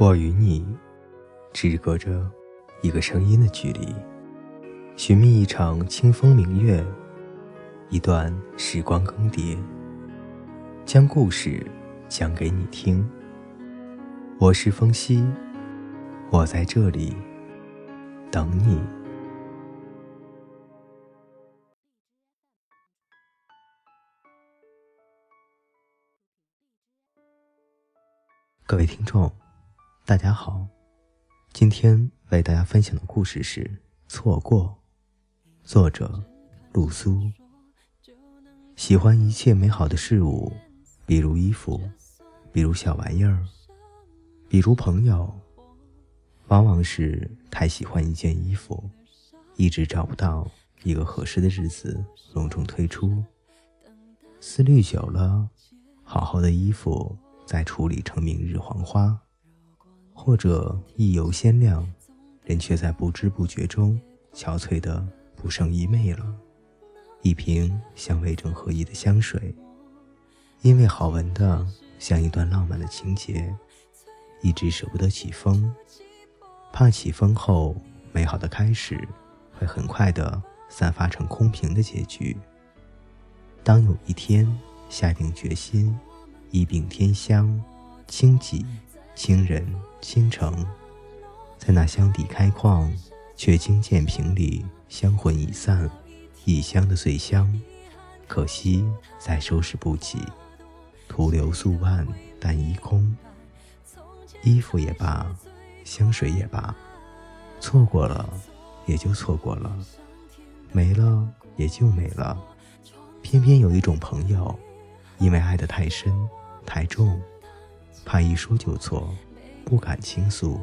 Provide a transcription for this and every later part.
我与你，只隔着一个声音的距离，寻觅一场清风明月，一段时光更迭，将故事讲给你听。我是风夕，我在这里等你。各位听众，大家好。今天为大家分享的故事是《错过》，作者露苏。喜欢一切美好的事物，比如衣服，比如小玩意儿，比如朋友。往往是太喜欢一件衣服，一直找不到一个合适的日子隆重推出。思虑久了，好好的衣服。再处理成明日黄花，或者一油鲜亮，人却在不知不觉中憔悴的不胜衣袂了。一瓶香味正合一的香水，因为好闻的像一段浪漫的情节，一直舍不得起封，怕起封后美好的开始会很快的散发成空瓶的结局。当有一天下定决心。一柄天香，清己、清人、倾城，在那箱底开矿却惊见瓶里香魂已散，异乡的碎香，可惜再收拾不起，徒留素万但一空。衣服也罢，香水也罢，错过了也就错过了，没了也就没了。偏偏有一种朋友，因为爱得太深。太重，怕一说就错，不敢倾诉。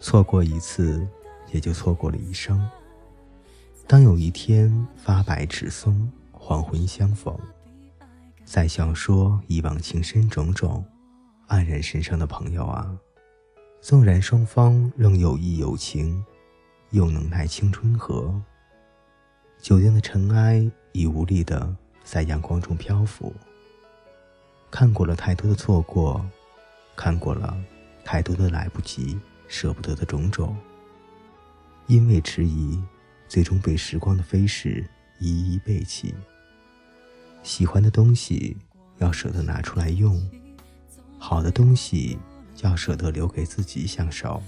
错过一次，也就错过了一生。当有一天发白齿松，黄昏相逢，再笑说以往情深种种，黯然神伤的朋友啊，纵然双方仍有意有情，又能奈青春何？酒店的尘埃已无力的在阳光中漂浮。看过了太多的错过，看过了太多的来不及、舍不得的种种。因为迟疑，最终被时光的飞逝一一背弃。喜欢的东西要舍得拿出来用，好的东西要舍得留给自己享受。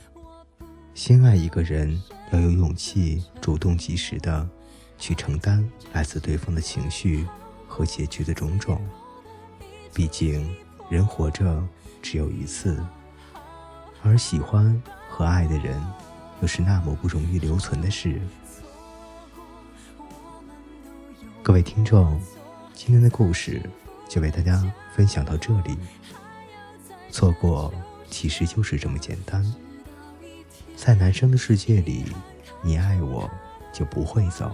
先爱一个人，要有勇气，主动及时的去承担来自对方的情绪和结局的种种。毕竟，人活着只有一次，而喜欢和爱的人，又是那么不容易留存的事。各位听众，今天的故事就为大家分享到这里。错过其实就是这么简单。在男生的世界里，你爱我就不会走；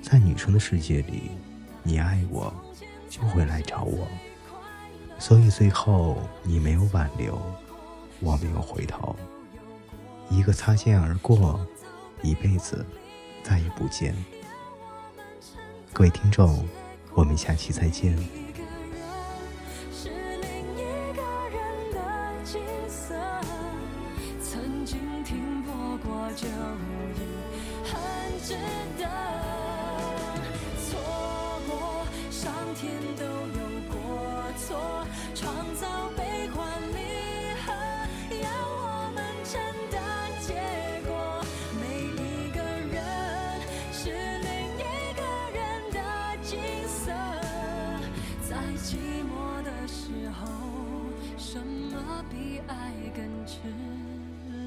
在女生的世界里，你爱我。就会来找我，所以最后你没有挽留，我没有回头，一个擦肩而过，一辈子再也不见。各位听众，我们下期再见。天寂寞的时候什么比爱更赤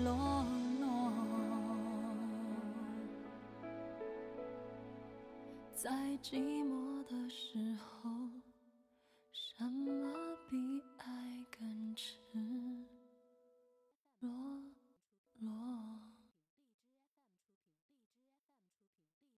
裸裸？在寂寞的时候什么比爱